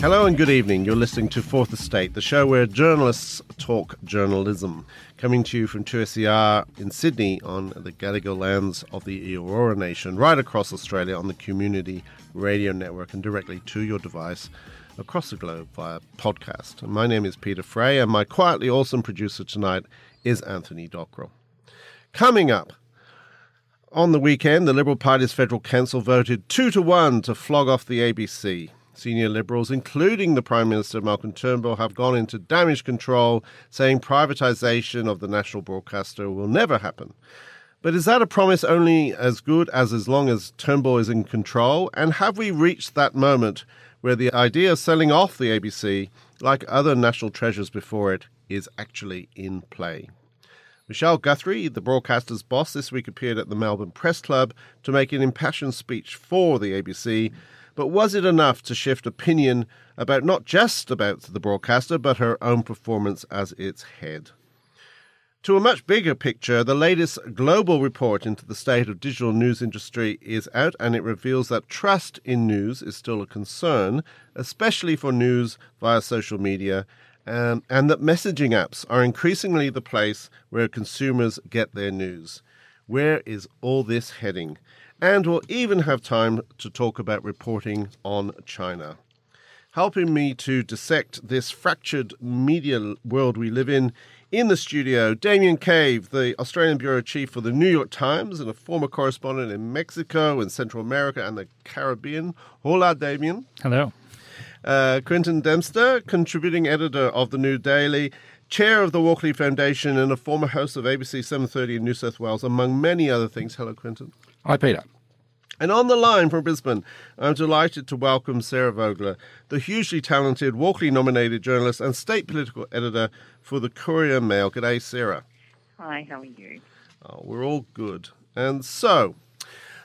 Hello and good evening. You're listening to Fourth Estate, the show where journalists talk journalism. Coming to you from 2SER in Sydney on the Gadigal lands of the Eora Nation, right across Australia on the Community Radio Network and directly to your device across the globe via podcast. My name is Peter Fray, and my quietly awesome producer tonight is Anthony Dockrell. Coming up, on the weekend, the Liberal Party's federal council voted two to one to flog off the ABC. Senior Liberals, including the Prime Minister Malcolm Turnbull, have gone into damage control, saying privatisation of the national broadcaster will never happen. But is that a promise only as good as as long as Turnbull is in control? And have we reached that moment where the idea of selling off the ABC, like other national treasures before it, is actually in play? Michelle Guthrie, the broadcaster's boss, this week appeared at the Melbourne Press Club to make an impassioned speech for the ABC but was it enough to shift opinion about not just about the broadcaster, but her own performance as its head? To a much bigger picture, the latest global report into the state of digital news industry is out and it reveals that trust in news is still a concern, especially for news via social media, and, and that messaging apps are increasingly the place where consumers get their news. Where is all this heading? And we'll even have time to talk about reporting on China. Helping me to dissect this fractured media world we live in, in the studio, Damien Cave, the Australian bureau chief for the New York Times and a former correspondent in Mexico and Central America and the Caribbean. Hola, Damien. Hello. Uh, Quentin Dempster, contributing editor of the New Daily, chair of the Walkley Foundation, and a former host of ABC 7:30 in New South Wales, among many other things. Hello, Quentin. Hi, Peter. And on the line from Brisbane, I'm delighted to welcome Sarah Vogler, the hugely talented Walkley nominated journalist and state political editor for the Courier Mail. G'day, Sarah. Hi, how are you? Oh, we're all good. And so,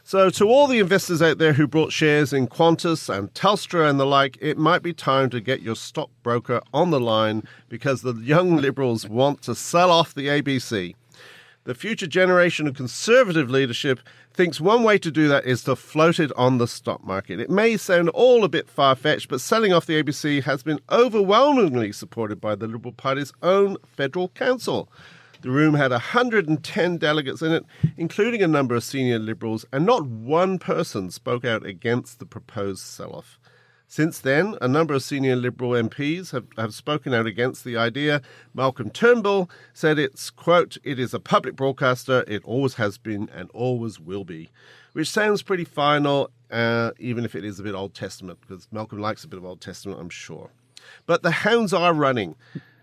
so to all the investors out there who brought shares in Qantas and Telstra and the like, it might be time to get your stockbroker on the line because the young liberals want to sell off the ABC. The future generation of conservative leadership thinks one way to do that is to float it on the stock market. It may sound all a bit far fetched, but selling off the ABC has been overwhelmingly supported by the Liberal Party's own federal council. The room had 110 delegates in it, including a number of senior Liberals, and not one person spoke out against the proposed sell off. Since then, a number of senior Liberal MPs have, have spoken out against the idea. Malcolm Turnbull said it's, quote, it is a public broadcaster, it always has been and always will be, which sounds pretty final, uh, even if it is a bit Old Testament, because Malcolm likes a bit of Old Testament, I'm sure. But the hounds are running.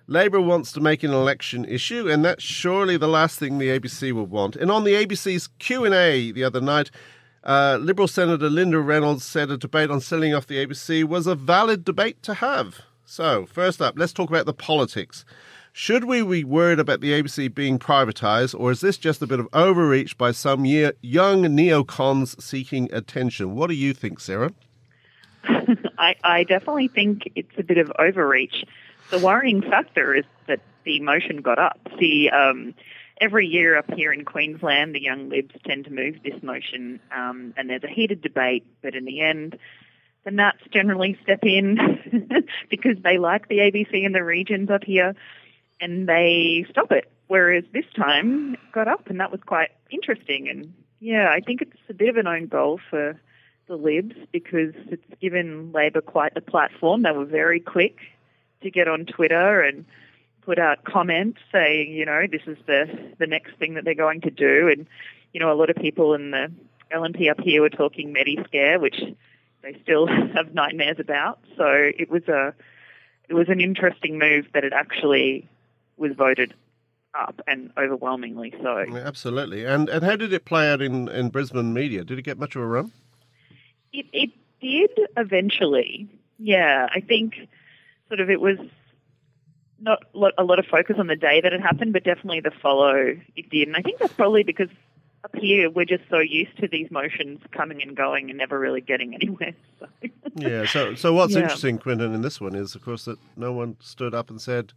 Labor wants to make an election issue, and that's surely the last thing the ABC would want. And on the ABC's Q&A the other night, uh, Liberal Senator Linda Reynolds said a debate on selling off the ABC was a valid debate to have. So, first up, let's talk about the politics. Should we be worried about the ABC being privatised, or is this just a bit of overreach by some year, young neocons seeking attention? What do you think, Sarah? I, I definitely think it's a bit of overreach. The worrying factor is that the motion got up. The um, every year up here in Queensland, the young Libs tend to move this motion, um, and there's a heated debate. But in the end, the Nats generally step in because they like the ABC in the regions up here, and they stop it. Whereas this time, it got up, and that was quite interesting. And yeah, I think it's a bit of an own goal for the Libs because it's given Labor quite the platform. They were very quick to get on Twitter and put out comments saying, you know, this is the the next thing that they're going to do, and you know, a lot of people in the LNP up here were talking Mediscare, which they still have nightmares about. So it was a it was an interesting move that it actually was voted up and overwhelmingly so. Yeah, absolutely. And and how did it play out in, in Brisbane media? Did it get much of a run? It it did eventually. Yeah, I think sort of it was not a lot of focus on the day that it happened, but definitely the follow it did. And I think that's probably because up here we're just so used to these motions coming and going and never really getting anywhere. So. yeah. So so what's yeah. interesting, Quentin, in this one is, of course, that no one stood up and said,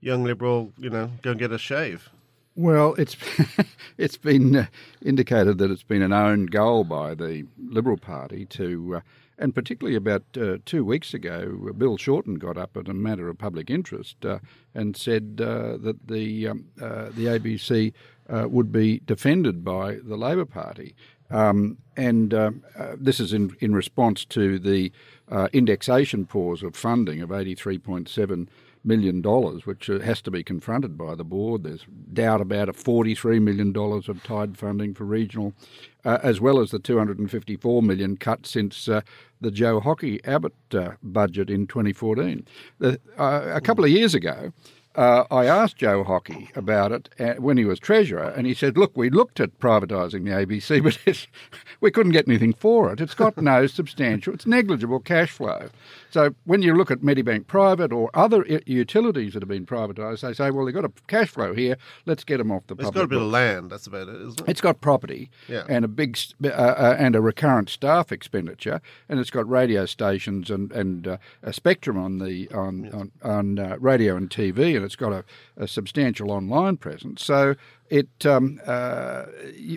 "Young liberal, you know, go and get a shave." Well, it's it's been uh, indicated that it's been an own goal by the Liberal Party to, uh, and particularly about uh, two weeks ago, Bill Shorten got up at a matter of public interest uh, and said uh, that the um, uh, the ABC would be defended by the Labor Party. Um, and this is in, in response to the indexation pause of funding of 83.7 million dollars, which uh, has to be confronted by the board. There's doubt about a $43 million of tied funding for regional, uh, as well as the 254 million cut since uh, the Joe Hockey Abbott uh, budget in 2014. Uh, a couple of years ago, uh, I asked Joe Hockey about it uh, when he was treasurer, and he said, "Look, we looked at privatising the ABC, but we couldn't get anything for it. It's got no substantial, it's negligible cash flow. So when you look at Medibank Private or other utilities that have been privatised, they say, well, they've got a cash flow here. Let's get them off the. It's got a bit of land. That's about it, isn't it? It's got property yeah. and a big uh, uh, and a recurrent staff expenditure, and it's got radio stations and and uh, a spectrum on the on yes. on, on uh, radio and TV, and it's got a, a substantial online presence. So it um, uh,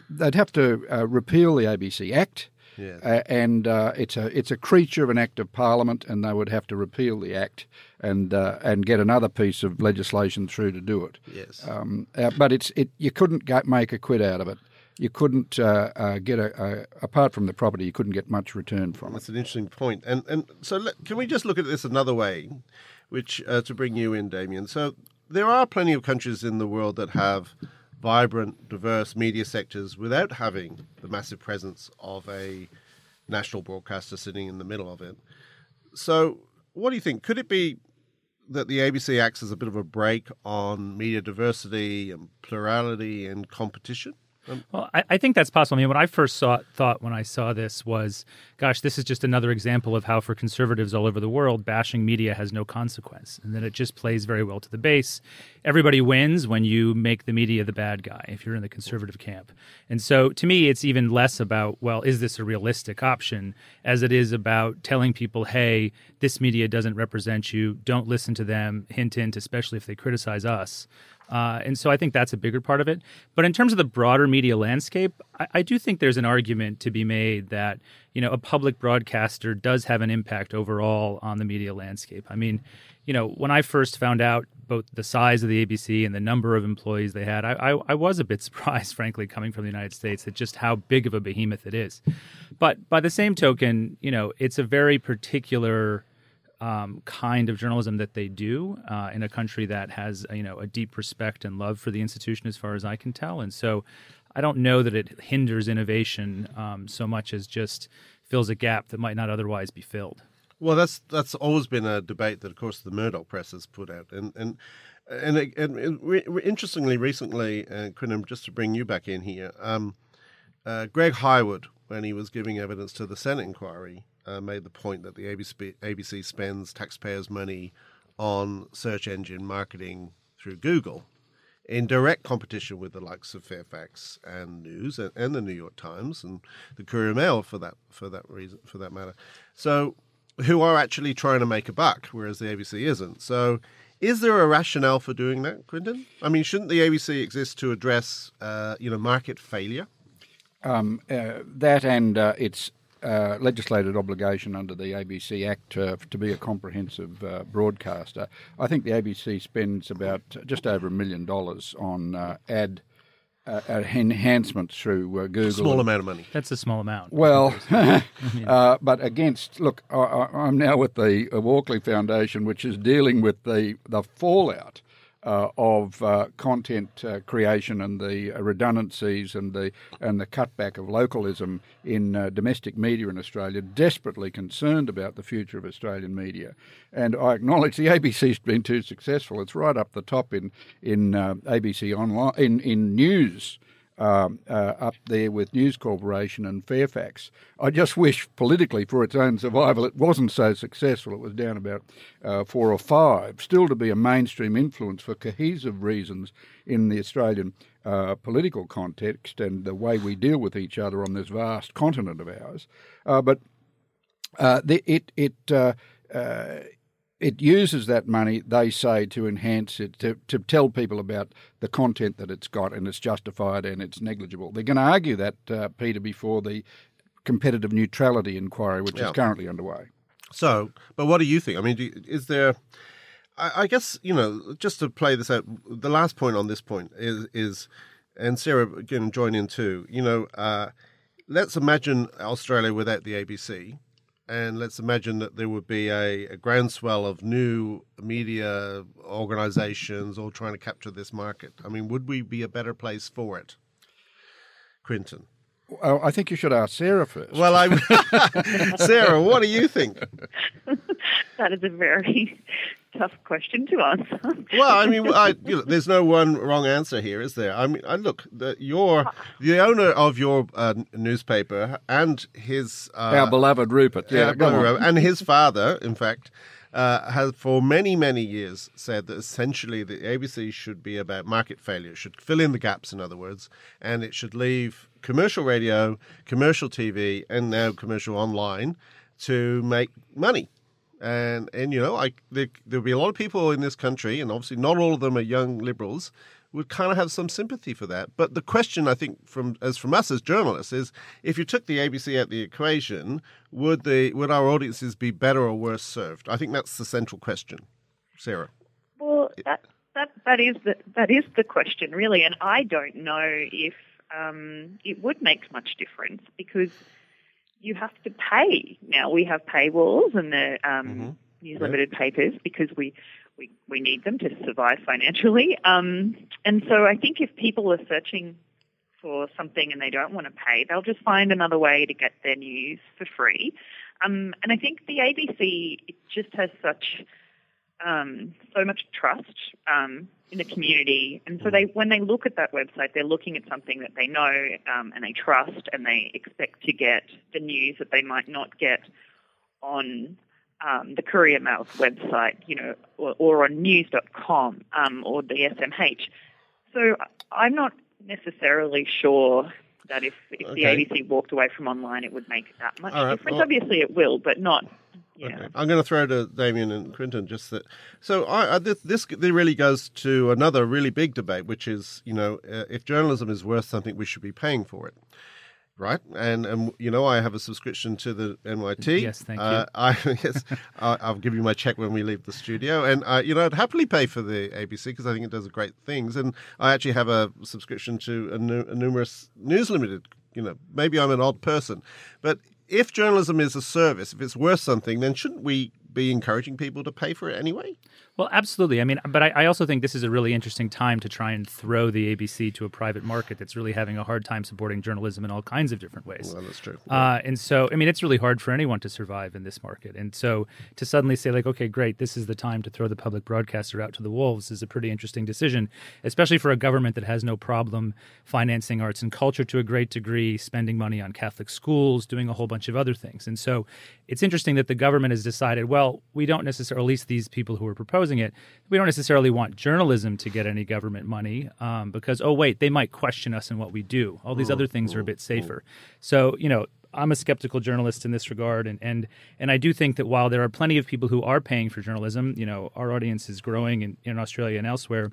they'd have to uh, repeal the ABC Act. Yeah. Uh, and uh, it's a it's a creature of an act of parliament, and they would have to repeal the act and uh, and get another piece of legislation through to do it. Yes. Um, uh, but it's it you couldn't get, make a quid out of it. You couldn't uh, uh, get a, a, apart from the property. You couldn't get much return from That's it. That's an interesting point. And and so let, can we just look at this another way, which uh, to bring you in, Damien. So there are plenty of countries in the world that have vibrant, diverse media sectors without having the massive presence of a national broadcaster sitting in the middle of it. So, what do you think? Could it be that the ABC acts as a bit of a break on media diversity and plurality and competition? Um, well, I, I, think that's possible. I mean, what I first saw, thought when I saw this was, gosh, this is just another example of how, for conservatives all over the world, bashing media has no consequence, and that it just plays very well to the base. Everybody wins when you make the media the bad guy if you're in the conservative camp. And so, to me, it's even less about, well, is this a realistic option, as it is about telling people, hey, this media doesn't represent you. Don't listen to them. Hint, hint, especially if they criticize us. Uh, and so I think that's a bigger part of it. But in terms of the broader media landscape, I, I, do think there's an argument to be made that you know a public broadcaster does have an impact overall on the media landscape. I mean, you know, when I first found out both the size of the ABC and the number of employees they had, I, I, I was a bit surprised, frankly, coming from the United States, at just how big of a behemoth it is. But by the same token, you know, it's a very particular um, kind of journalism that they do uh, in a country that has you know a deep respect and love for the institution, as far as I can tell. And so, I don't know that it hinders innovation um, so much as just fills a gap that might not otherwise be filled. Well, that's that's always been a debate that, of course, the Murdoch press has put out, and and and, and, re- interestingly, recently, uh, just to bring you back in here, um, uh, Greg Hywood, when he was giving evidence to the Senate inquiry, uh, made the point that the ABC, ABC spends taxpayers' money on search engine marketing through Google in direct competition with the likes of Fairfax and News and, and, the New York Times and the Courier Mail for that for that reason for that matter. So who are actually trying to make a buck, whereas the ABC isn't. So is there a rationale for doing that, Quentin? I mean, shouldn't the ABC exist to address uh, you know market failure? Um, uh, that and uh, its uh, legislated obligation under the ABC Act uh, to be a comprehensive uh, broadcaster. I think the ABC spends about just over a million dollars on uh, ad uh, enhancements through uh, Google. Small amount of money. That's a small amount. Well, but against look, I, am now with the Walkley Foundation, which is dealing with the the fallout uh, of uh, content uh, creation and the redundancies and the and the cutback of localism in uh, domestic media in Australia. Desperately concerned about the future of Australian media, and I acknowledge the ABC's been too successful. It's right up the top in in uh, ABC online in in news um, uh, up there with News Corporation and Fairfax. I just wish politically for its own survival it wasn't so successful. It was down about uh, four or five, still to be a mainstream influence for cohesive reasons in the Australian uh, political context and the way we deal with each other on this vast continent of ours. Uh, but uh, the, it it uh, it uses that money, they say, to enhance it, to, to tell people about the content that it's got and it's justified and it's negligible. They're going to argue that, uh, Peter, before the competitive neutrality inquiry, which Yeah. is currently underway. So, but what do you think? I mean, you- is there? I, I guess you know, just to play this out. The last point on this point is is, and Sarah can join in too. You know, uh, let's imagine Australia without the ABC, and let's imagine that there would be a, a groundswell of new media organisations all trying to capture this market. I mean, would we be a better place for it, Quentin? Well, I think you should ask Sarah first. Well, I, Sarah, what do you think? That is a very tough question to answer. Well, I mean, I, you know, there's no one wrong answer here, is there? I mean, I look, the, you're the owner of your uh, newspaper and his uh, Our beloved Rupert. Yeah, uh, go on. and his father, in fact, uh, has for many many years said that essentially the ABC should be about market failure. It should fill in the gaps, in other words, and it should leave commercial radio, commercial TV, and now commercial online to make money. And and you know, there, there'll be a lot of people in this country, and obviously not all of them are young liberals, would kind of have some sympathy for that. But the question I think from as from us as journalists is if you took the ABC out the equation, would the would our audiences be better or worse served? I think that's the central question. Sarah. Well, that that that is the that is the question really, and I don't know if um, it would make much difference because you have to pay now. We have paywalls and the um, news limited papers because we. We, we need them to survive financially. Um, and so I think if people are searching for something and they don't want to pay, they'll just find another way to get their news for free. Um, and I think the ABC it just has such um, so much trust um, in the community, and so they when they look at that website, they're looking at something that they know um, and they trust, and they expect to get the news that they might not get on um, the Courier Mail's website, you know, or, or on news.com um, or the SMH. So I'm not necessarily sure that if, if the ABC walked away from online, it would make that much right, difference. well- Obviously, it will, but not. Yeah. Okay. I'm going to throw to Damien and Quentin just that. So I, I, this, this really goes to another really big debate, which is you know uh, if journalism is worth something, we should be paying for it, right? And and you know I have a subscription to the NYT. Yes, thank you. uh, I yes, I, I'll give you my check when we leave the studio, and uh, you know I'd happily pay for the ABC because I think it does great things, and I actually have a subscription to a, nu- a numerous news limited. You know, maybe I'm an odd person, but if journalism is a service, if it's worth something, then shouldn't we be encouraging people to pay for it anyway? Well, absolutely. I mean, but I, I also think this is a really interesting time to try and throw the ABC to a private market that's really having a hard time supporting journalism in all kinds of different ways. Well, that's true. Uh, and so, I mean, it's really hard for anyone to survive in this market. And so, to suddenly say, like, okay, great, this is the time to throw the public broadcaster out to the wolves is a pretty interesting decision, especially for a government that has no problem financing arts and culture to a great degree, spending money on Catholic schools, doing a whole bunch of other things. And so, it's interesting that the government has decided, well, we don't necessarily, at least these people who are proposing it, we don't necessarily want journalism to get any government money um, because, oh, wait, they might question us in what we do. All these other things are a mm, bit mm, safer. Mm. So, you know, I'm a skeptical journalist in this regard, and, and and I do think that while there are plenty of people who are paying for journalism, you know, our audience is growing in, in Australia and elsewhere.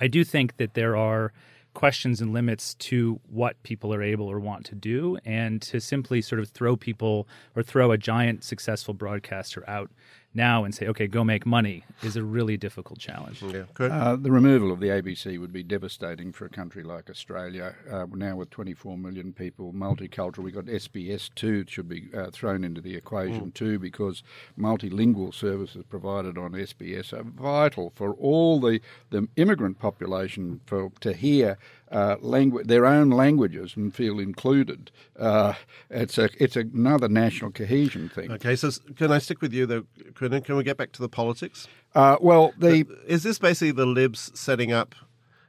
I do think that there are questions and limits to what people are able or want to do, and to simply sort of throw people or throw a giant successful broadcaster out now and say, okay, go make money is a really difficult challenge. Yeah. Uh, the removal of the ABC would be devastating for a country like Australia. Uh, now with 24 million people, multicultural, we've got SBS too, it should be uh, thrown into the equation too, because multilingual services provided on SBS are vital for all the, the immigrant population for to hear uh, langu- their own languages and feel included. Uh, it's a it's another national cohesion thing. okay, so can I stick with you though, Quentin? Can we get back to the politics? Uh, well, the Is this basically the Libs setting up,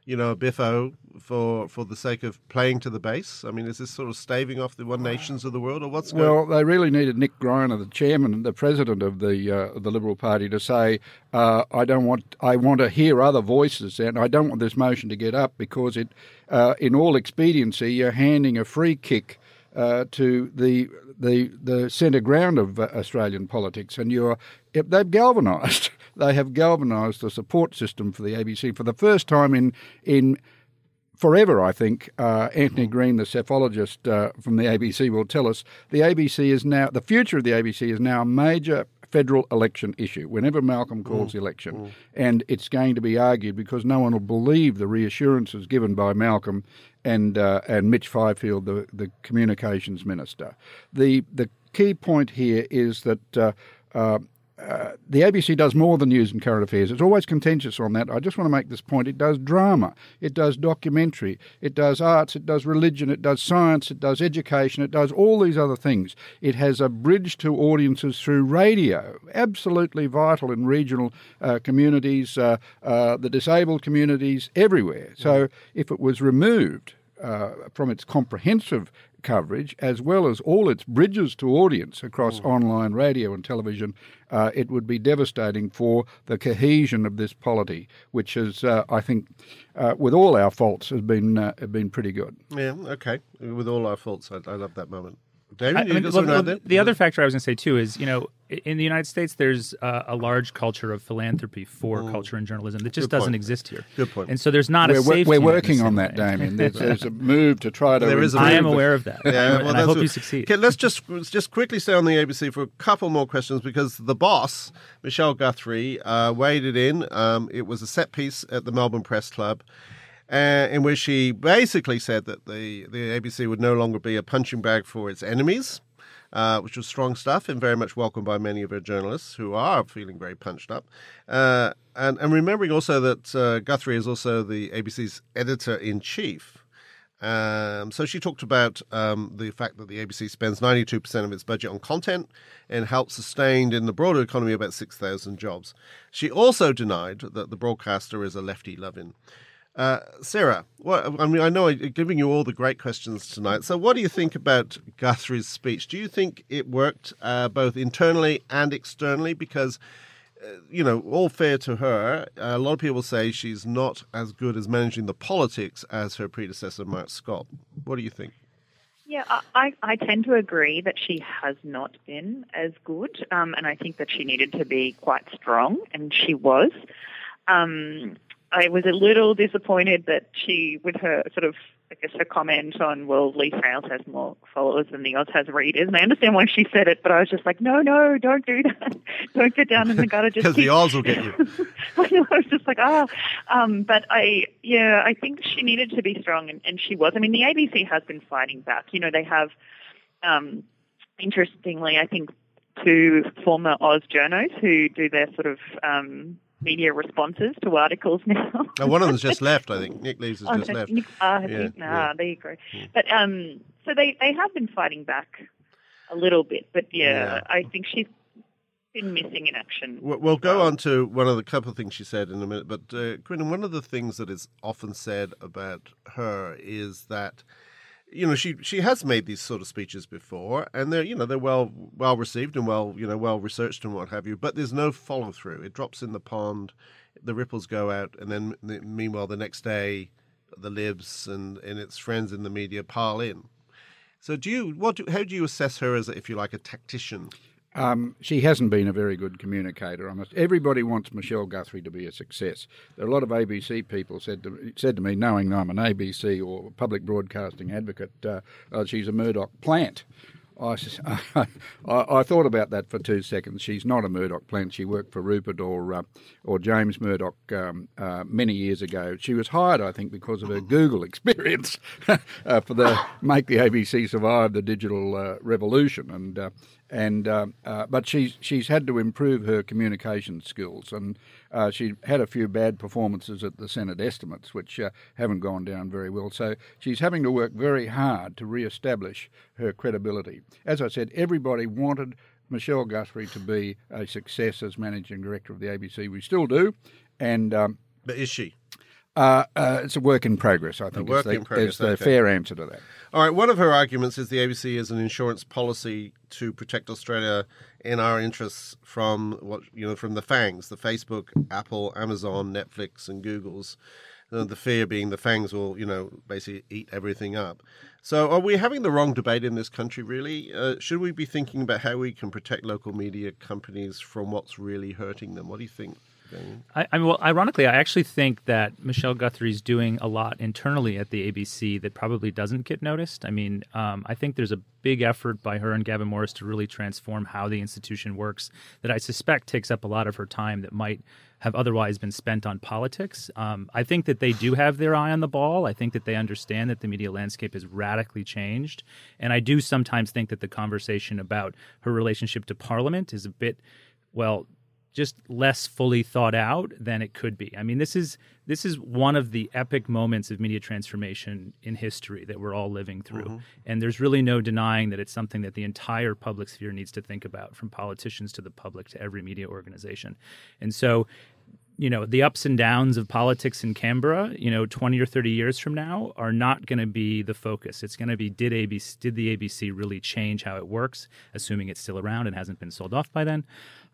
you know, biffo for for the sake of playing to the base? I mean, is this sort of staving off the one nations of the world, or what's going? On? Well, they really needed Nick Greiner, the chairman, and the president of the uh, the Liberal Party, to say, uh, "I don't want. I want to hear other voices, and I don't want this motion to get up because it, uh, in all expediency, you're handing a free kick." Uh, to the the the centre ground of uh, Australian politics, and you're they've galvanised. They have galvanised the support system for the ABC for the first time in in forever, I think. Uh, Anthony Green, the psephologist uh, from the ABC, will tell us the ABC is now the future of the ABC is now a major federal election issue. Whenever Malcolm calls mm. the election, mm. and it's going to be argued because no one will believe the reassurances given by Malcolm and uh, and Mitch Fifield, the the communications minister. The the key point here is that. Uh, uh, uh, the ABC does more than news and current affairs. It's always contentious on that. I just want to make this point. It does drama, it does documentary, it does arts, it does religion, it does science, it does education, it does all these other things. It has a bridge to audiences through radio, absolutely vital in regional uh, communities, uh, uh the disabled communities, everywhere. So if it was removed, uh, from its comprehensive coverage, as well as all its bridges to audience across mm. online radio and television, uh, it would be devastating for the cohesion of this polity, which is, uh, I think, uh, with all our faults, has been uh, been pretty good. Yeah, okay. With all our faults, I, I love that moment. David, I, mean, well, well, the other factor I was going to say too is, you know, in the United States, there's uh, a large culture of philanthropy for mm. culture and journalism that just Good doesn't point. exist here. Good point. And so there's not we're, a safety. We're working on that, Damien. There's, there's, a move to try to. There is. I am aware of that. Yeah, well, and I hope you succeed. Okay, let's just just quickly stay on the ABC for a couple more questions because the boss, Michelle Guthrie, uh, waded in. Um, it was a set piece at the Melbourne Press Club uh, in which she basically said that the, the ABC would no longer be a punching bag for its enemies. Uh, which was strong stuff and very much welcomed by many of our journalists who are feeling very punched up. Uh, and, and remembering also that uh, Guthrie is also the ABC's editor in chief. Um, so she talked about um, the fact that the ABC spends 92% of its budget on content and helps sustain in the broader economy about 6,000 jobs. She also denied that the broadcaster is a lefty loving. Uh, Sarah, what, I mean, I know I'm giving you all the great questions tonight. So, what do you think about Guthrie's speech? Do you think it worked uh, both internally and externally? Because, uh, you know, all fair to her, a lot of people say she's not as good as managing the politics as her predecessor, Mark Scott. What do you think? Yeah, I, I tend to agree that she has not been as good, um, and I think that she needed to be quite strong, and she was. Um, I was a little disappointed that she, with her sort of, I guess, her comment on, well, Leigh Sales has more followers than the Oz has readers. And I understand why she said it, but I was just like, no, no, don't do that. don't get down in the gutter. Because the Oz will get you. I was just like, ah. Um, but I, yeah, I think she needed to be strong, and, and she was. I mean, the ABC has been fighting back. You know, they have, um, interestingly, I think, two former Oz journos who do their sort of um, media responses to articles now. oh, one of them's just left, I think. Nick Leys has oh, just left. Nick, uh, yeah, nah, yeah. there you go. Yeah. But um, so they, they have been fighting back a little bit, but yeah, yeah. I think she's been missing in action. We'll, we'll go on to one of the couple of things she said in a minute, but uh, Quinn, one of the things that is often said about her is that you know she she has made these sort of speeches before and they're you know they're well well received and well you know well researched and what have you but there's no follow through it drops in the pond the ripples go out and then meanwhile the next day the libs and and its friends in the media pile in. So do you what do, how do you assess her as if you like a tactician um, she hasn't been a very good communicator. I must, everybody wants Michelle Guthrie to be a success. There are a lot of ABC people said to, said to me, knowing I'm an ABC or public broadcasting advocate, uh, oh, she's a Murdoch plant. I, I, I, thought about that for two seconds. She's not a Murdoch plant. She worked for Rupert or uh, or James Murdoch um, uh, many years ago. She was hired, I think, because of her Google experience uh, for the make the ABC survive the digital uh, revolution. And uh, and uh, uh, but she's she's had to improve her communication skills, and uh, she had a few bad performances at the Senate estimates, which uh, haven't gone down very well. So she's having to work very hard to re-establish her credibility. As I said, everybody wanted Michelle Guthrie to be a success as managing director of the ABC. We still do, and um, but is she? Uh, uh, it's a work in progress, I think. A work the, in progress. Is the okay. fair answer to that. All right. One of her arguments is the ABC is an insurance policy to protect Australia in our interests from what you know from the fangs, the Facebook, Apple, Amazon, Netflix, and Google's. The, the fear being the fangs will, you know, basically eat everything up. So, are we having the wrong debate in this country, really? Uh, should we be thinking about how we can protect local media companies from what's really hurting them? What do you think? I, I mean, well, ironically, I actually think that Michelle Guthrie's doing a lot internally at the ABC that probably doesn't get noticed. I mean, um, I think there's a big effort by her and Gavin Morris to really transform how the institution works that I suspect takes up a lot of her time that might have otherwise been spent on politics. Um, I think that they do have their eye on the ball. I think that they understand that the media landscape has radically changed. And I do sometimes think that the conversation about her relationship to Parliament is a bit, well, just less fully thought out than it could be. I mean, this is this is one of the epic moments of media transformation in history that we're all living through. Mm-hmm. And there's really no denying that it's something that the entire public sphere needs to think about from politicians to the public to every media organization. And so you know the ups and downs of politics in Canberra, you know, 20 or 30 years from now are not going to be the focus. It's going to be did ABC did the ABC really change how it works, assuming it's still around and hasn't been sold off by then.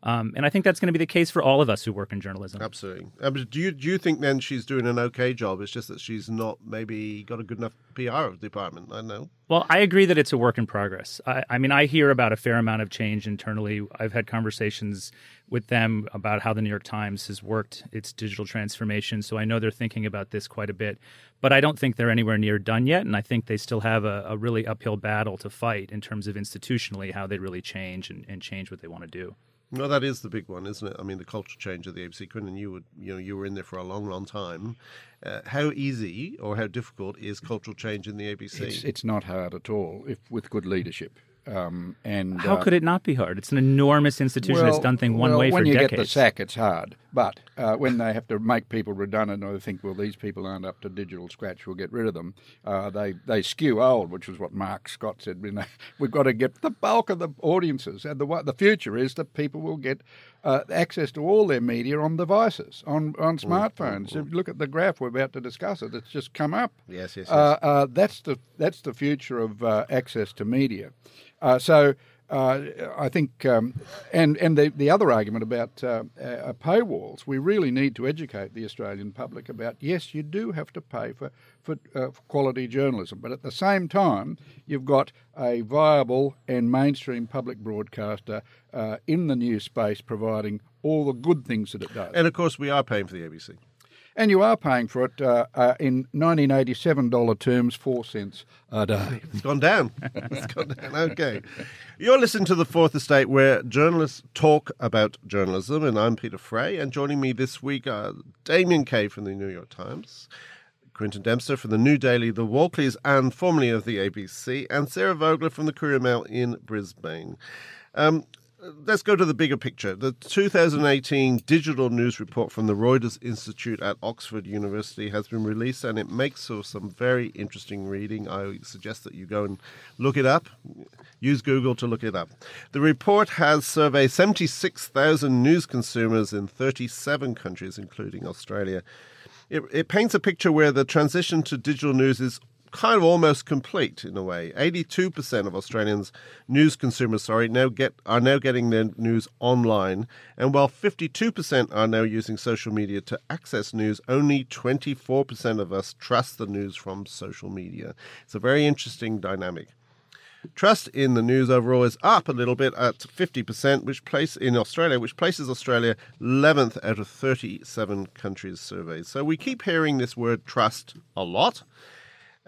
Um, and I think that's going to be the case for all of us who work in journalism. Absolutely. Uh, do you do you think then she's doing an okay job? It's just that she's not maybe got a good enough PR department. I know. Well, I agree that it's a work in progress. I, I mean, I hear about a fair amount of change internally. I've had conversations with them about how the New York Times has worked its digital transformation. So I know they're thinking about this quite a bit. But I don't think they're anywhere near done yet. And I think they still have a, a really uphill battle to fight in terms of institutionally how they really change and, and change what they want to do. No, that is the big one, isn't it? I mean, the culture change of the ABC. Quinn, and you would, you know, you were in there for a long, long time. Uh, how easy or how difficult is cultural change in the ABC? It's, it's not hard at all, if with good leadership. Um, and how uh, could it not be hard? It's an enormous institution well, that's done things one well, way for decades. When you get the sack, it's hard. But uh, when they have to make people redundant, or they think, well, these people aren't up to digital scratch, we'll get rid of them. Uh, they they skew old, which is what Mark Scott said. You know, we've got to get the bulk of the audiences, and the the future is that people will get uh, access to all their media on devices, on on smartphones. You look at the graph we're about to discuss it, it's just come up. Yes, yes, uh, yes. Uh, that's the that's the future of uh, access to media. Uh, so uh, I think, um, and and the the other argument about uh, uh, paywalls, we really need to educate the Australian public about. Yes, you do have to pay for for, uh, for quality journalism, but at the same time, you've got a viable and mainstream public broadcaster uh, in the news space providing all the good things that it does. And of course, we are paying for the ABC and you are paying for it uh, uh, in $1987 terms, four cents a day. It's gone down. it's gone down. Okay. You're listening to The Fourth Estate, where journalists talk about journalism, and I'm Peter Fray. And joining me this week are Damien Cave from the New York Times. Quentin Dempster from the New Daily, the Walkleys, and formerly of the ABC, and Sarah Vogler from the Courier Mail in Brisbane. Um, let's go to the bigger picture. The 2018 digital news report from the Reuters Institute at Oxford University has been released and it makes for some very interesting reading. I suggest that you go and look it up. Use Google to look it up. The report has surveyed 76,000 news consumers in 37 countries, including Australia. It, it paints a picture where the transition to digital news is kind of almost complete in a way. 82% of Australians news consumers, sorry, now get are now getting their news online, and while 52% are now using social media to access news, only 24% of us trust the news from social media. It's a very interesting dynamic. Trust in the news overall is up a little bit at 50%, which place in Australia, which places Australia 11th out of 37 countries surveyed. So we keep hearing this word trust a lot.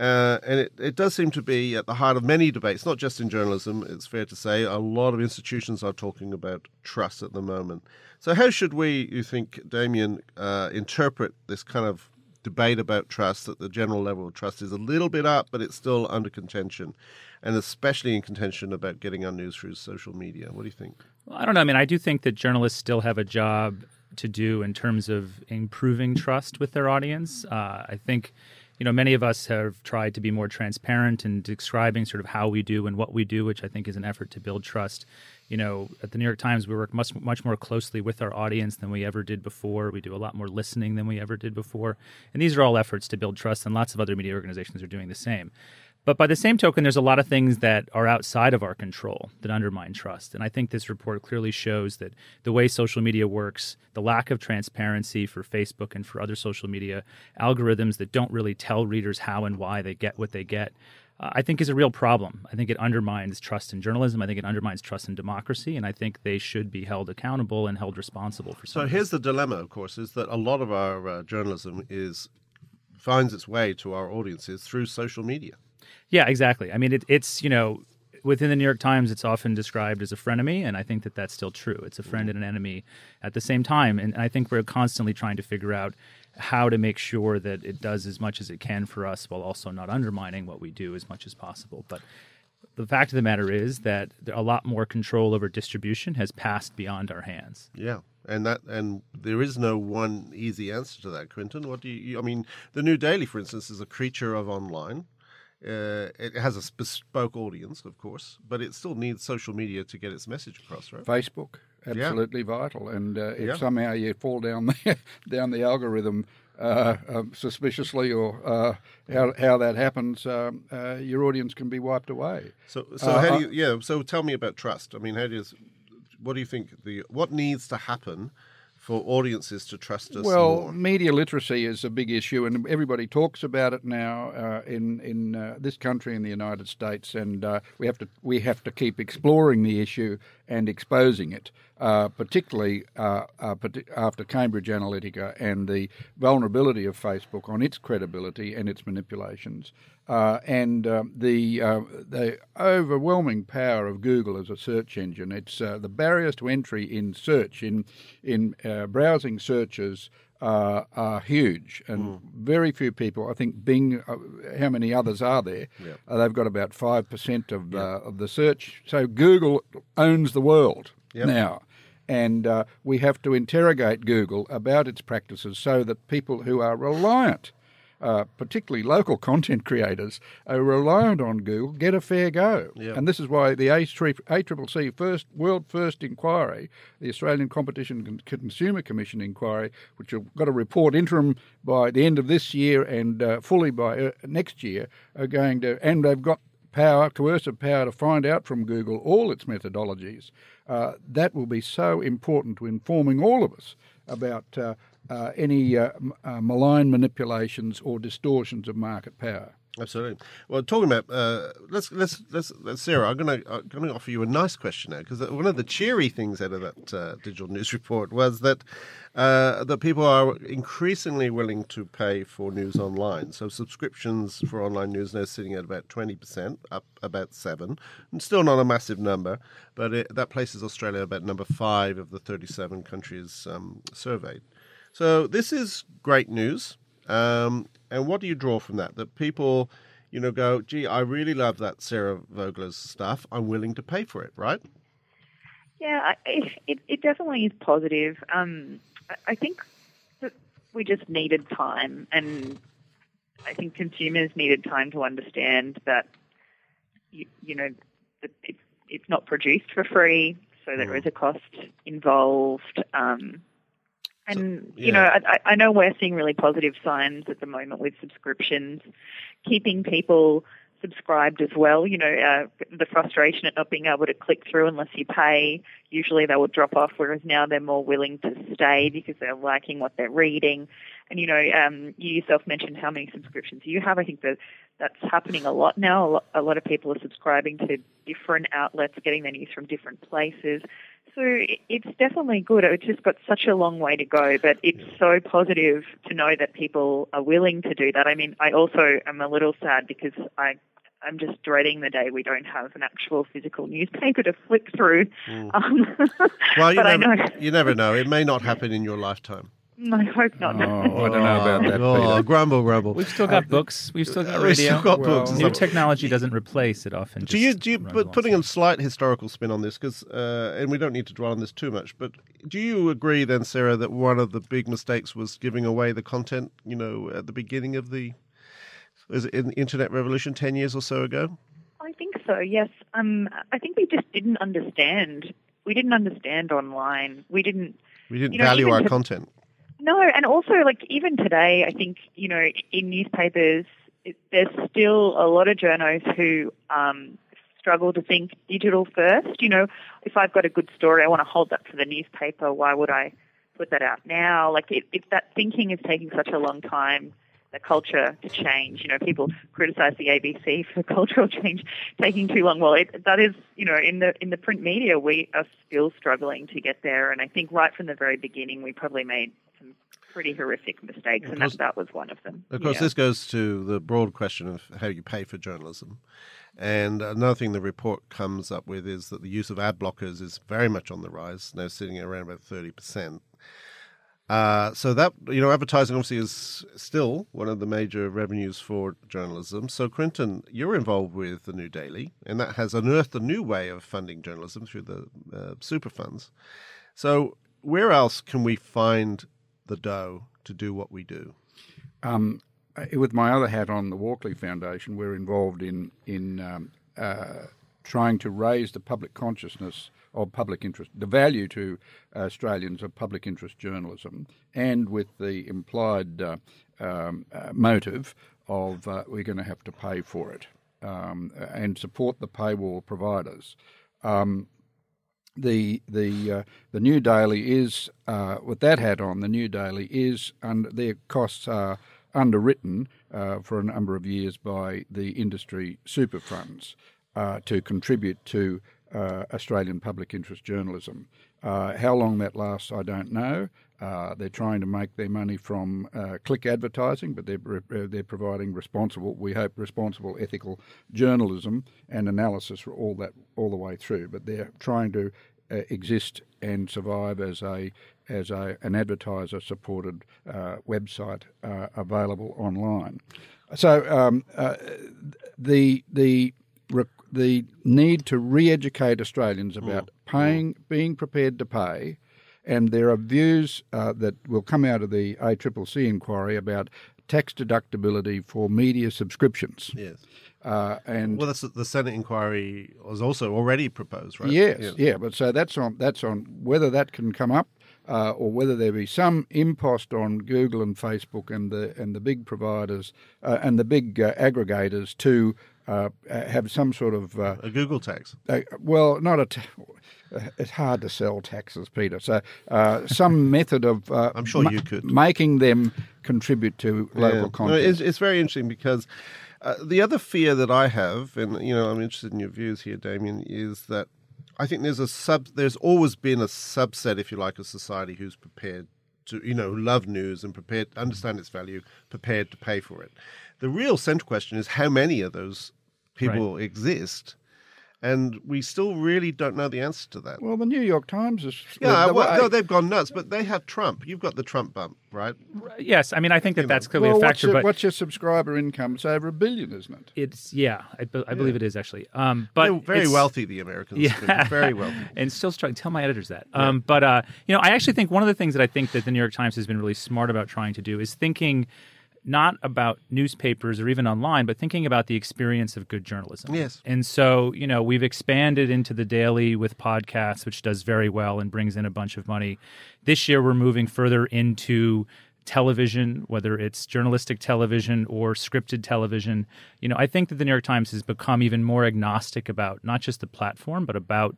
Uh, and it, it does seem to be at the heart of many debates, not just in journalism, it's fair to say. A lot of institutions are talking about trust at the moment. So, how should we, you think, Damien, uh, interpret this kind of debate about trust that the general level of trust is a little bit up, but it's still under contention, and especially in contention about getting our news through social media? What do you think? Well, I don't know. I mean, I do think that journalists still have a job to do in terms of improving trust with their audience. Uh, I think you know, many of us have tried to be more transparent in describing sort of how we do and what we do, which I think is an effort to build trust. You know, at the New York Times, we work much much more closely with our audience than we ever did before. We do a lot more listening than we ever did before, and these are all efforts to build trust. And lots of other media organizations are doing the same. But by the same token, there's a lot of things that are outside of our control that undermine trust. And I think this report clearly shows that the way social media works, the lack of transparency for Facebook and for other social media algorithms that don't really tell readers how and why they get what they get, uh, I think is a real problem. I think it undermines trust in journalism. I think it undermines trust in democracy. And I think they should be held accountable and held responsible for So here's the dilemma, of course, is that a lot of our uh, journalism is finds its way to our audiences through social media. Yeah, exactly. I mean, it, it's you know within the New York Times, it's often described as a frenemy, and I think that that's still true. It's a friend mm-hmm. and an enemy at the same time, and I think we're constantly trying to figure out how to make sure that it does as much as it can for us, while also not undermining what we do as much as possible. But the fact of the matter is that a lot more control over distribution has passed beyond our hands. Yeah. And that, and there is no one easy answer to that, Quentin. What do you? I mean, the New Daily, for instance, is a creature of online. Uh, it has a bespoke audience, of course, but it still needs social media to get its message across, right? Facebook, absolutely yeah. vital. And uh, if Yeah. somehow you fall down the down the algorithm uh, um, suspiciously, or uh, how how that happens, um, uh, your audience can be wiped away. So, so Uh, how do you? Yeah. So, tell me about trust. I mean, how do you? What do you think? The what needs to happen for audiences to trust us Well, more? media literacy is a big issue, and everybody talks about it now uh, in in uh, this country in the United States, and uh, we have to we have to keep exploring the issue and exposing it, uh, particularly uh, uh, after Cambridge Analytica and the vulnerability of Facebook on its credibility and its manipulations. Uh, and um, the uh, the overwhelming power of Google as a search engine. It's the barriers to entry in search in in browsing searches uh, are huge, and very few people. I think Bing. Uh, how many others are there? Uh, they've got about five percent of uh, of the search. So Google owns the world Yep. now. And uh, we have to interrogate Google about its practices so that people who are reliant uh, particularly local content creators, are reliant on Google, get a fair go. Yeah. And this is why the ACCC first world first inquiry, the Australian Competition and Consumer Commission inquiry, which have got a report interim by the end of this year and uh, fully by uh, next year, are going to, and they've got power, coercive power to find out from Google all its methodologies. Uh, that will be so important to informing all of us about uh, uh, any uh, malign manipulations or distortions of market power. Absolutely. Well, talking about uh, let's let's let's, let's Sarah. I'm going to I'm going to offer you a nice question now because one of the cheery things out of that uh, digital news report was that uh, that people are increasingly willing to pay for news online. So subscriptions for online news now sitting at about twenty percent, up about seven, and still not a massive number, but it, that places Australia about number five of the 37 countries um, surveyed. So this is great news. Um, and what do you draw from that? That people, you know, go, gee, I really love that Sarah Vogler's stuff. I'm willing to pay for it, right? Yeah, it, it, it definitely is positive. Um, I, think that we just needed time, and I think consumers needed time to understand that, you, you know, that it's, it's not produced for free, so there is a cost involved. Um, and yeah. you know, I, I know we're seeing really positive signs at the moment with subscriptions, keeping people subscribed as well. You know, uh, the frustration at not being able to click through unless you pay. Usually they will drop off, whereas now they're more willing to stay because they're liking what they're reading. And you know, um, you yourself mentioned how many subscriptions you have. I think that that's happening a lot now. A lot, a lot of people are subscribing to different outlets, getting their news from different places. So it's definitely good. It's just got such a long way to go, but it's so positive to know that people are willing to do that. I mean, I also am a little sad because I I'm just dreading the day we don't have an actual physical newspaper to flip through. Um, Well, you but I never, know. you never know. It may not happen in your lifetime. I hope not. Oh, I don't know about that, Oh, Peter. grumble, grumble. We've still got books. We've still got radio. We've still got Well, books. New technology doesn't replace it often. Do you, do you but putting a slight historical spin on this, because, uh, and we don't need to dwell on this too much, but do you agree then, Sarah, that one of the big mistakes was giving away the content, you know, at the beginning of the, was it in the internet revolution 10 years or so ago? I think so. Yes. Um, I think we just didn't understand. We didn't understand online. We didn't. We didn't You know, value our to- content. No, and also like even today, I think you know in newspapers there's still a lot of journos who um, struggle to think digital first. You know, if I've got a good story, I want to hold that for the newspaper. Why would I put that out now? Like, if, if that thinking is taking such a long time, the culture to change. You know, people criticise the ABC for cultural change taking too long. Well, it, that is, you know, in the in the print media, we are still struggling to get there. And I think right from the very beginning, we probably made some pretty horrific mistakes, and that, that was one of them. Of course, Yeah. this goes to the broad question of how you pay for journalism. And another thing the report comes up with is that the use of ad blockers is very much on the rise, now sitting around about 30%. Uh, so that, you know, advertising obviously is still one of the major revenues for journalism. So, Quentin, you're involved with the New Daily, and that has unearthed a new way of funding journalism through the uh, super funds. So, where else can we find the dough to do what we do? Um, uh, with my other hat on, the Walkley Foundation, we're involved in in um, uh, trying to raise the public consciousness of public interest, the value to Australians of public interest journalism, and with the implied uh, um, uh, motive of uh, we're going to have to pay for it um, and support the paywall providers. Um, the the uh, the New Daily is uh, with that hat on. The New Daily is and their costs are underwritten uh, for a number of years by the industry super funds uh, to contribute to uh, Australian public interest journalism. Uh, how long that lasts, I don't know. Uh, they're trying to make their money from uh, click advertising, but they're uh, they're providing responsible, we hope, responsible ethical journalism and analysis for all that all the way through. But they're trying to uh, exist and survive as a as a, an advertiser supported uh, website uh, available online. So um, uh, the the the need to re-educate Australians about paying, being prepared to pay, and there are views uh, that will come out of the ACCC inquiry about tax deductibility for media subscriptions. Yes. Uh, and Well, that's the Senate inquiry was also already proposed, right? Yes, Yeah. yeah, but so that's on that's on whether that can come up, uh, or whether there be some impost on Google and Facebook and the and the big providers uh, and the big uh, aggregators to uh, have some sort of uh, A Google tax. well, not a. T- it's hard to sell taxes, Peter. So uh, some method of uh, I'm sure you could. making them contribute to local Yeah. No, content. it's, it's very interesting because uh, the other fear that I have, and you know, I'm interested in your views here, Damien, is that I think there's a sub. There's always been a subset, if you like, of society who's prepared to, you know, love news and prepared understand its value, prepared to pay for it. The real central question is how many of those people exist, and we still really don't know the answer to that. well, the New York Times is. yeah, the- the well, way- no, they've gone nuts, but they have Trump. You've got the Trump bump, right? Yes, I mean I think that that's clearly well, a what's factor, your, but what's your subscriber income? It's over a billion, isn't it? it's yeah, I, be- I believe it is actually. Um, but They're very wealthy, the Americans. Yeah. very wealthy. and still struggling. Tell my editors that. Um, but uh, you know, I actually think one of the things that I think that the New York Times has been really smart about trying to do is thinking not about newspapers or even online, but thinking about the experience of good journalism. Yes. And so, you know, we've expanded into the daily with podcasts, which does very well and brings in a bunch of money. This year, we're moving further into television, whether it's journalistic television or scripted television. You know, I think that the New York Times has become even more agnostic about not just the platform, but about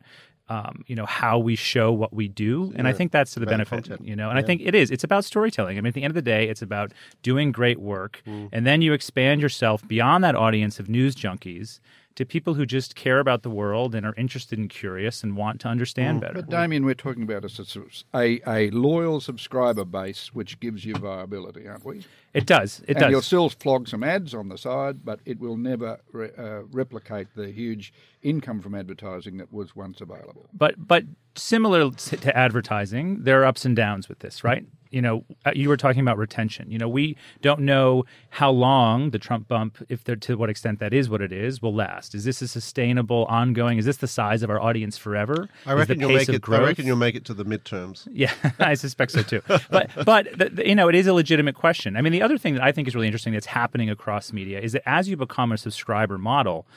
um, you know how we show what we do, and I think that's to the benefit. content. You know, and I think it is. It's about storytelling. I mean, at the end of the day, it's about doing great work, Mm. and then you expand yourself beyond that audience of news junkies to people who just care about the world and are interested and curious and want to Mm. understand better. But Damien, we're talking about a, a, a loyal subscriber base, which gives you viability, aren't we? It does. It and does. you'll still flog some ads on the side, but it will never re- uh, replicate the huge income from advertising that was once available. but but similar to advertising, there are ups and downs with this, right? You know, uh, you were talking about retention. You know, we don't know how long the Trump bump, if there to what extent that is what it is, will last. Is this a sustainable, ongoing? Is this the size of our audience forever? I reckon you'll make it. I reckon you'll make it to the midterms. yeah, I suspect so too. But but the, the- you know, it is a legitimate question. I mean, the other thing that I think is really interesting that's happening across media is that as you become a subscriber model,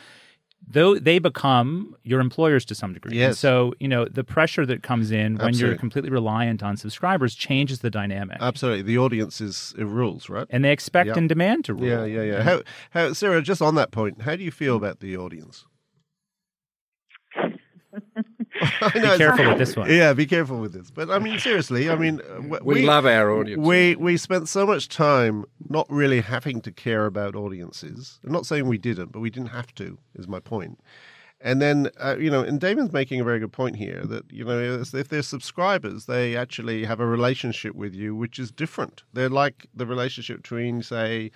though they become your employers to some degree. Yes. And so, you know, the pressure that comes in when Absolutely. you're completely reliant on subscribers changes the dynamic. Absolutely, the audience is it rules, right? and they expect Yeah. and demand to rule. Yeah, yeah, yeah. How, how, Sarah? Just on that point, how do you feel mm. about the audience? I Be know it's- careful with this one. Yeah, be careful with this. But I mean, seriously, I mean, uh, w- We, love our audience. We we spent so much time not really having to care about audiences. I'm not saying we didn't, but we didn't have to. Is my point. And then uh, you know, and Damien's making a very good point here that you know if if they're subscribers, they actually have a relationship with you which is different. They're like the relationship between, say,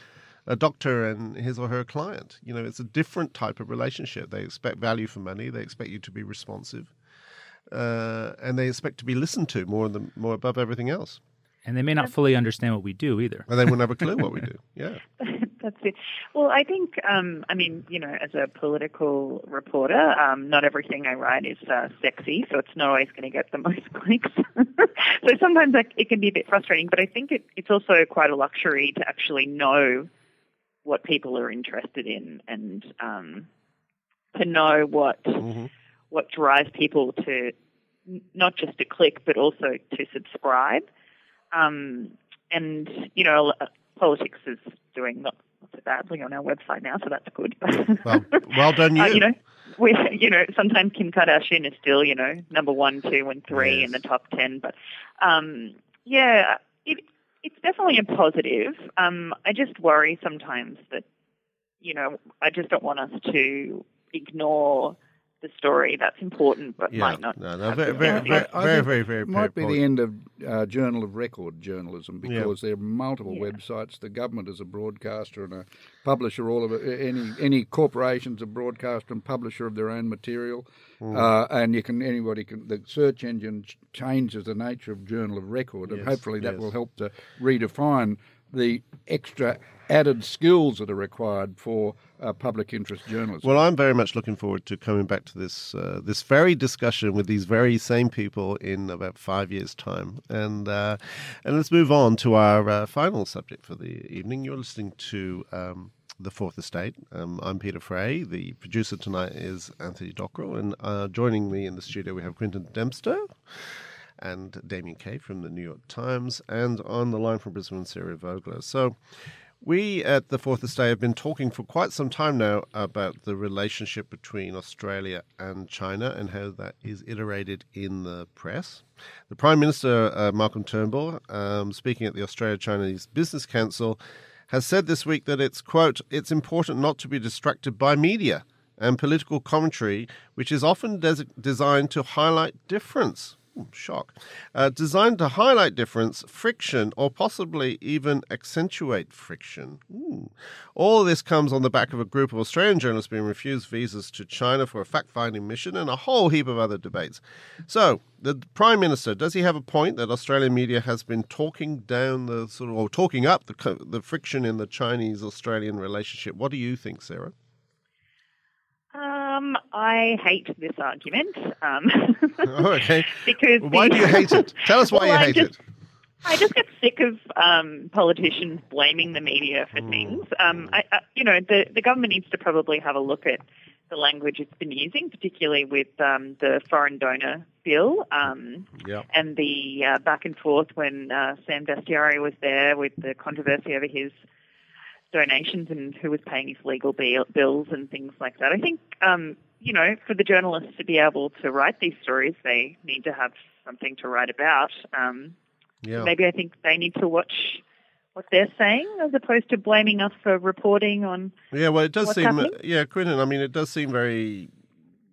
a doctor and his or her client. You know, it's a different type of relationship. They expect value for money. They expect you to be responsive, uh, and they expect to be listened to more than more above everything else. And they may not fully understand what we do either. And they wouldn't have a clue what we do. Yeah. That's it. Well, I think, um, I mean, you know, as a political reporter, um, not everything I write is uh, sexy, so it's not always going to get the most clicks. so sometimes like, it can be a bit frustrating, but I think it, it's also quite a luxury to actually know what people are interested in and um, to know what hmm what drives people to not just to click but also to subscribe. Um, and you know, uh, politics is doing not so badly on our website now, so that's good. Well, well done you. Uh, you know, we, you know, sometimes Kim Kardashian is still, you know, number one, two, and three Yes. in the top ten. But um, yeah, it, it's definitely a positive. Um, I just worry sometimes that, you know, I just don't want us to ignore the story that's important, but yeah. might not. No, no, have very, very, very, very, very, very, might be the end of uh, journal of record journalism because there are multiple Yeah. websites. The government is a broadcaster and a publisher. All of it. Any any corporations a broadcaster and publisher of their own material, Hmm. uh, and you can anybody can. The search engine changes the nature of journal of record, and Yes, hopefully that yes. will help to redefine the extra added skills that are required for uh, public interest journalism. Well, I'm very much looking forward to coming back to this uh, this very discussion with these very same people in about five years' time. And uh, and let's move on to our uh, final subject for the evening. You're listening to. Um, the Fourth Estate. Um, I'm Peter Fray. The producer tonight is Anthony Dockrell, and uh, joining me in the studio we have Quentin Dempster and Damien Cave from the New York Times, and on the line from Brisbane, Sarah Vogler. So, we at the Fourth Estate have been talking for quite some time now about the relationship between Australia and China and how that is iterated in the press. The Prime Minister, uh, Malcolm Turnbull, um, speaking at the Australia Chinese Business Council, has said this week that it's, quote, it's important not to be distracted by media and political commentary, which is often des- designed to highlight difference. Shock. Uh, designed to highlight difference, friction, or possibly even accentuate friction. Ooh. All this comes on the back of a group of Australian journalists being refused visas to China for a fact finding mission and a whole heap of other debates. So, the Prime Minister, does he have a point that Australian media has been talking down the sort of, or talking up the, the friction in the Chinese Australian relationship? What do you think, Sarah? Um, I hate this argument. Um, Oh, okay. because Why the- do you hate it? Tell us why Well, you hate just- it. I just get sick of um, politicians blaming the media for things. Um, I, I, you know, the the government needs to probably have a look at the language it's been using, particularly with um, the foreign donor bill um, Yeah. and the uh, back and forth when uh, Sam Dastyari was there with the controversy over his donations and who was paying his legal bills and things like that. I think, um, you know, for the journalists to be able to write these stories, they need to have something to write about. Um, Yeah. Maybe I think they need to watch what they're saying as opposed to blaming us for reporting on. Yeah, well, it does seem. happening? Yeah, Quentin. I mean, it does seem very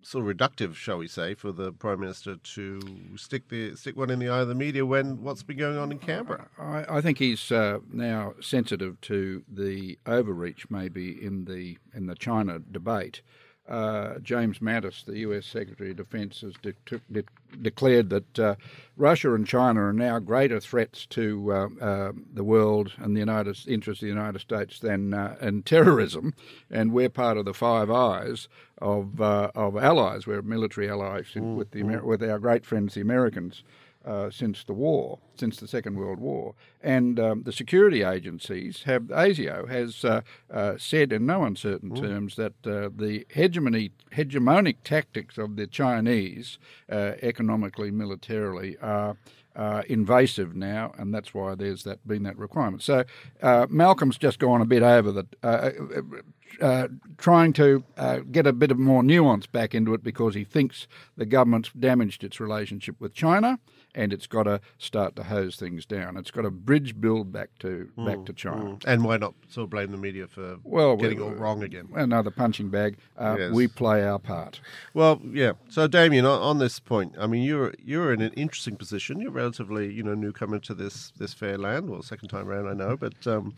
sort of reductive, shall we say, for the prime minister to stick the stick one in the eye of the media when what's been going on in Canberra. I, I think he's uh, now sensitive to the overreach, maybe in the in the China debate. Uh, James Mattis, the U.S. Secretary of Defense, has de- de- declared that uh, Russia and China are now greater threats to uh, uh, the world and the United interests of the United States than uh, and terrorism, and we're part of the Five Eyes of uh, of allies. We're military allies in- with the Amer- with our great friends, the Americans. Uh, since the war, since the Second World War. And um, the security agencies have, ASIO has uh, uh, said in no uncertain mm. terms that uh, the hegemony, hegemonic tactics of the Chinese, uh, economically, militarily, are uh, invasive now, and that's why there's that been that requirement. So uh, Malcolm's just gone a bit over the, uh, uh, uh trying to uh, get a bit of more nuance back into it because he thinks the government's damaged its relationship with China and it's got to start to hose things down. It's got to bridge build back to mm, back to China. Mm. And why not sort of blame the media for well, getting it all wrong again? Another punching bag. Uh, yes. We play our part. Well, yeah. So, Damien, on, on, this point, I mean, you're you're in an interesting position. You're relatively, you know, newcomer to this this fair land. Well, second time around, I know, but. Um,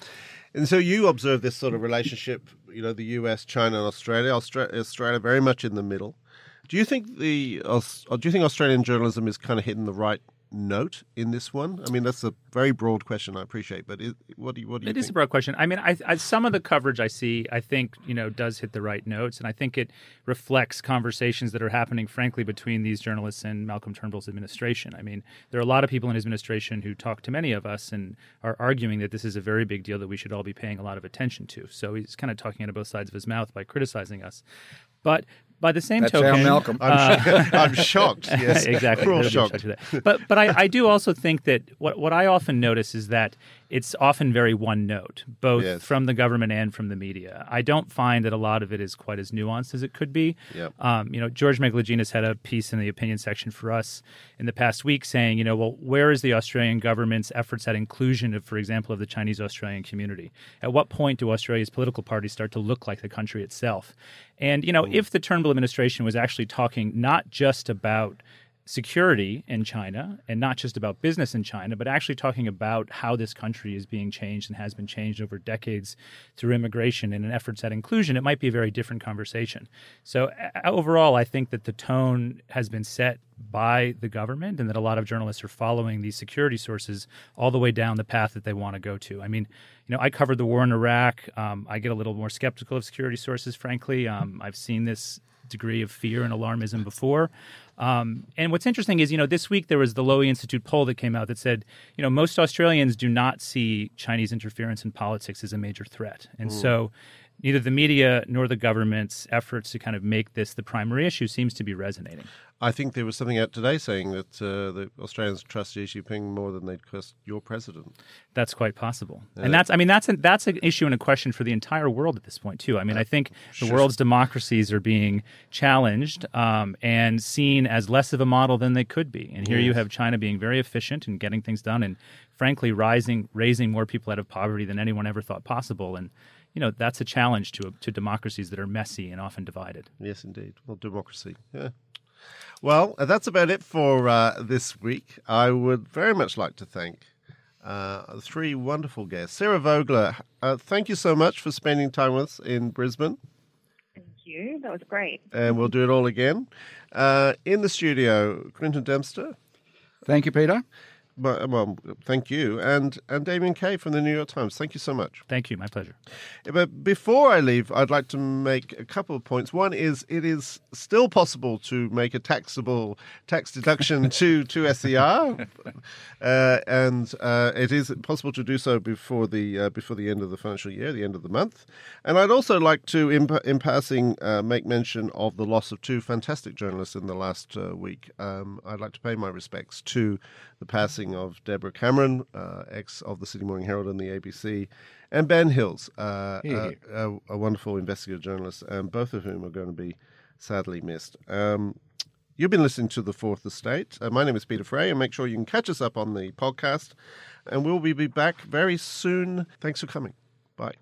and so you observe this sort of relationship, you know, the US, China, and Australia. Australia, Australia very much in the middle. Do you think the do you think Australian journalism is kind of hitting the right note in this one? I mean, that's a very broad question. I appreciate, but it, what do you what do you? It think? is a broad question. I mean, I, I, some of the coverage I see, I think you know, does hit the right notes, and I think it reflects conversations that are happening, frankly, between these journalists and Malcolm Turnbull's administration. I mean, there are a lot of people in his administration who talk to many of us and are arguing that this is a very big deal that we should all be paying a lot of attention to. So he's kind of talking out of both sides of his mouth by criticizing us. But by the same That's token, Malcolm. Uh, I'm, I'm shocked. Yes, exactly. Cruel shocked. But but I, I do also think that what what I often notice is that it's often very one note, both yes. from the government and from the media. I don't find that a lot of it is quite as nuanced as it could be. Yep. Um, you know, George Megalogenis had a piece in the opinion section for us in the past week saying, you know, well, where is the Australian government's efforts at inclusion of, for example, of the Chinese Australian community? At what point do Australia's political parties start to look like the country itself? And you know, mm. if the Turnbull administration was actually talking not just about security in China and not just about business in China, but actually talking about how this country is being changed and has been changed over decades through immigration and an efforts at inclusion, it might be a very different conversation. So, overall, I think that the tone has been set by the government and that a lot of journalists are following these security sources all the way down the path that they want to go to. I mean, you know, I covered the war in Iraq. Um, I get a little more skeptical of security sources, frankly. Um, I've seen this degree of fear and alarmism before. Um, and what's interesting is, you know, this week there was the Lowy Institute poll that came out that said, you know, most Australians do not see Chinese interference in politics as a major threat. And mm. so neither the media nor the government's efforts to kind of make this the primary issue seems to be resonating. I think there was something out today saying that uh, the Australians trust Xi Jinping more than they trust your president. That's quite possible, yeah. and that's I mean that's a, that's an issue and a question for the entire world at this point too. I mean, I think the sure. world's democracies are being challenged um, and seen as less of a model than they could be. And here yes. you have China being very efficient and getting things done, and frankly, rising raising more people out of poverty than anyone ever thought possible, and you know that's a challenge to to democracies that are messy and often divided. Yes, indeed. Well, democracy. Yeah. Well, uh, that's about it for uh, this week. I would very much like to thank uh, three wonderful guests. Sarah Vogler, uh, thank you so much for spending time with us in Brisbane. Thank you. That was great. And we'll do it all again. Uh, in the studio, Quentin Dempster. Thank you, Peter. Well, thank you, and and Damien Cave from the New York Times. Thank you so much. Thank you, my pleasure. But before I leave, I'd like to make a couple of points. One is it is still possible to make a taxable tax deduction to to SER, uh, and uh, it is possible to do so before the uh, before the end of the financial year, the end of the month. And I'd also like to, in, in passing, uh, make mention of the loss of two fantastic journalists in the last uh, week. Um, I'd like to pay my respects to the passing of Deborah Cameron, uh, ex of the Sydney Morning Herald and the ABC, and Ben Hills, uh, a, a, a, wonderful investigative journalist, and both of whom are going to be sadly missed. Um, you've been listening to The Fourth Estate. Uh, my name is Peter Fray, and make sure you can catch us up on the podcast, and we'll be back very soon. Thanks for coming. Bye.